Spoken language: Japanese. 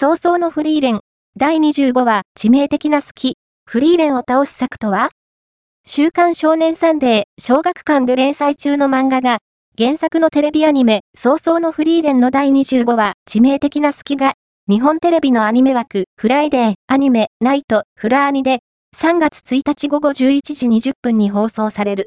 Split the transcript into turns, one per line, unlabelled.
葬送のフリーレン。第25話、致命的な隙。フリーレンを倒す策とは？週刊少年サンデー、小学館で連載中の漫画が、原作のテレビアニメ、葬送のフリーレンの第25話、致命的な隙が、日本テレビのアニメ枠、フライデー、アニメ、ナイト、フラアニで、3月1日午後11時20分に放送される。